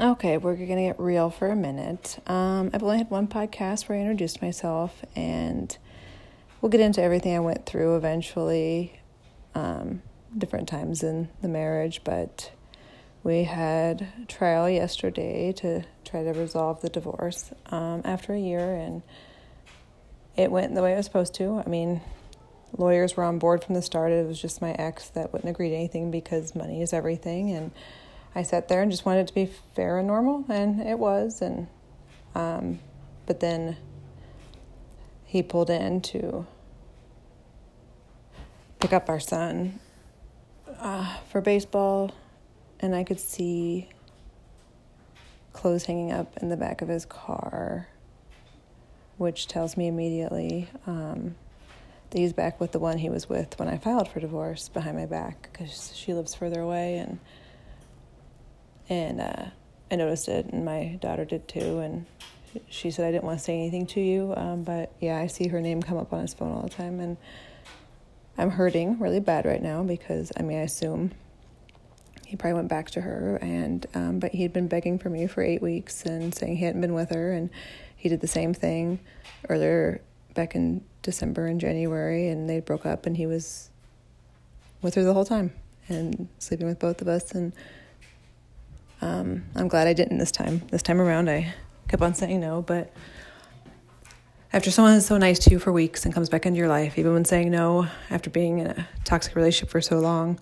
Okay, we're going to get real for a minute. Um, I've only had one podcast where I introduced myself, and we'll get into everything I went through eventually, um, different times in the marriage. But we had trial yesterday to try to resolve the divorce um, after a year, and it went the way it was supposed to. I mean, lawyers were on board from the start. It was just my ex that wouldn't agree to anything because money is everything, and I sat there and just wanted it to be fair and normal, and it was. And um, but then he pulled in to pick up our son uh, for baseball, and I could see clothes hanging up in the back of his car, which tells me immediately um, that he's back with the one he was with when I filed for divorce behind my back because she lives further away and and uh, I noticed it, and my daughter did too. And she said I didn't want to say anything to you, um, but yeah, I see her name come up on his phone all the time, and I'm hurting really bad right now because I mean I assume he probably went back to her, and um, but he'd been begging for me for eight weeks and saying he hadn't been with her, and he did the same thing earlier back in December and January, and they broke up, and he was with her the whole time and sleeping with both of us and um, I'm glad I didn't this time. This time around, I kept on saying no, but after someone is so nice to you for weeks and comes back into your life, even when saying no after being in a toxic relationship for so long,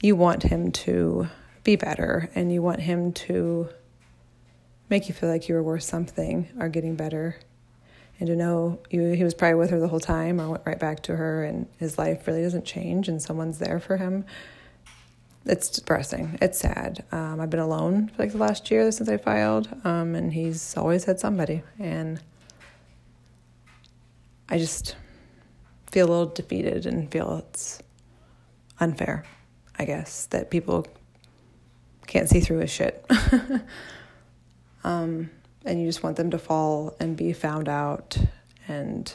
you want him to be better and you want him to make you feel like you were worth something or getting better. And to know you, he was probably with her the whole time or went right back to her and his life really doesn't change and someone's there for him it's depressing. It's sad. Um, I've been alone for like the last year since I filed, um, and he's always had somebody, and I just feel a little defeated and feel it's unfair. I guess that people can't see through his shit, um, and you just want them to fall and be found out, and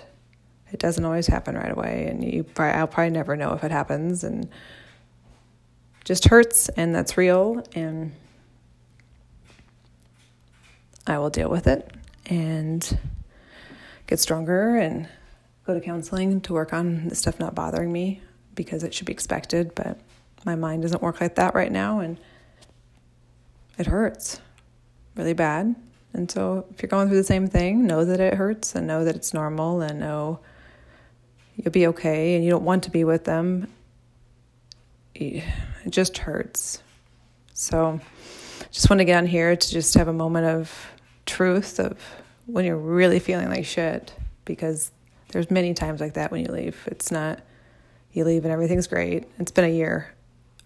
it doesn't always happen right away, and you probably, I'll probably never know if it happens, and just hurts and that's real and I will deal with it and get stronger and go to counseling to work on the stuff not bothering me because it should be expected, but my mind doesn't work like that right now and it hurts really bad. And so if you're going through the same thing, know that it hurts and know that it's normal and know you'll be okay and you don't want to be with them it just hurts. So, just want to get on here to just have a moment of truth of when you're really feeling like shit because there's many times like that when you leave. It's not you leave and everything's great. It's been a year.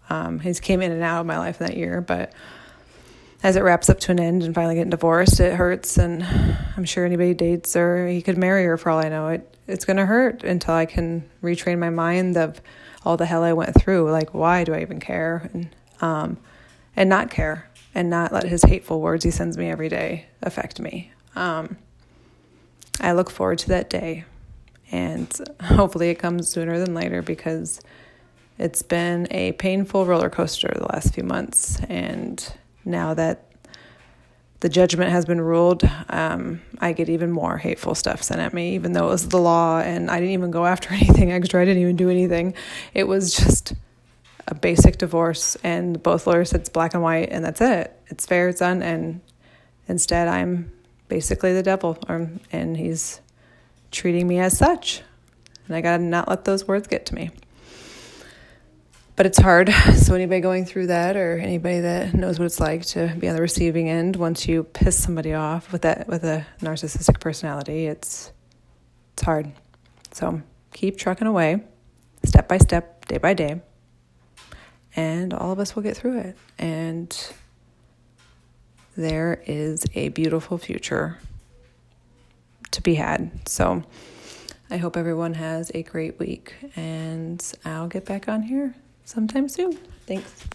Um, he's came in and out of my life in that year, but as it wraps up to an end and finally getting divorced, it hurts. And I'm sure anybody dates or he could marry her for all I know. It it's gonna hurt until I can retrain my mind of all the hell I went through. Like, why do I even care? And um, and not care and not let his hateful words he sends me every day affect me. Um, I look forward to that day, and hopefully it comes sooner than later because it's been a painful roller coaster the last few months, and now that the judgment has been ruled, um, I get even more hateful stuff sent at me, even though it was the law and I didn't even go after anything extra. I didn't even do anything. It was just a basic divorce, and both lawyers said it's black and white, and that's it. It's fair, it's done. And instead, I'm basically the devil, or, and he's treating me as such. And I gotta not let those words get to me but it's hard. So anybody going through that, or anybody that knows what it's like to be on the receiving end, once you piss somebody off with that with a narcissistic personality, it's it's hard. So keep trucking away, step by step, day by day, and all of us will get through it. And there is a beautiful future to be had. So I hope everyone has a great week, and I'll get back on here sometime soon. Thanks.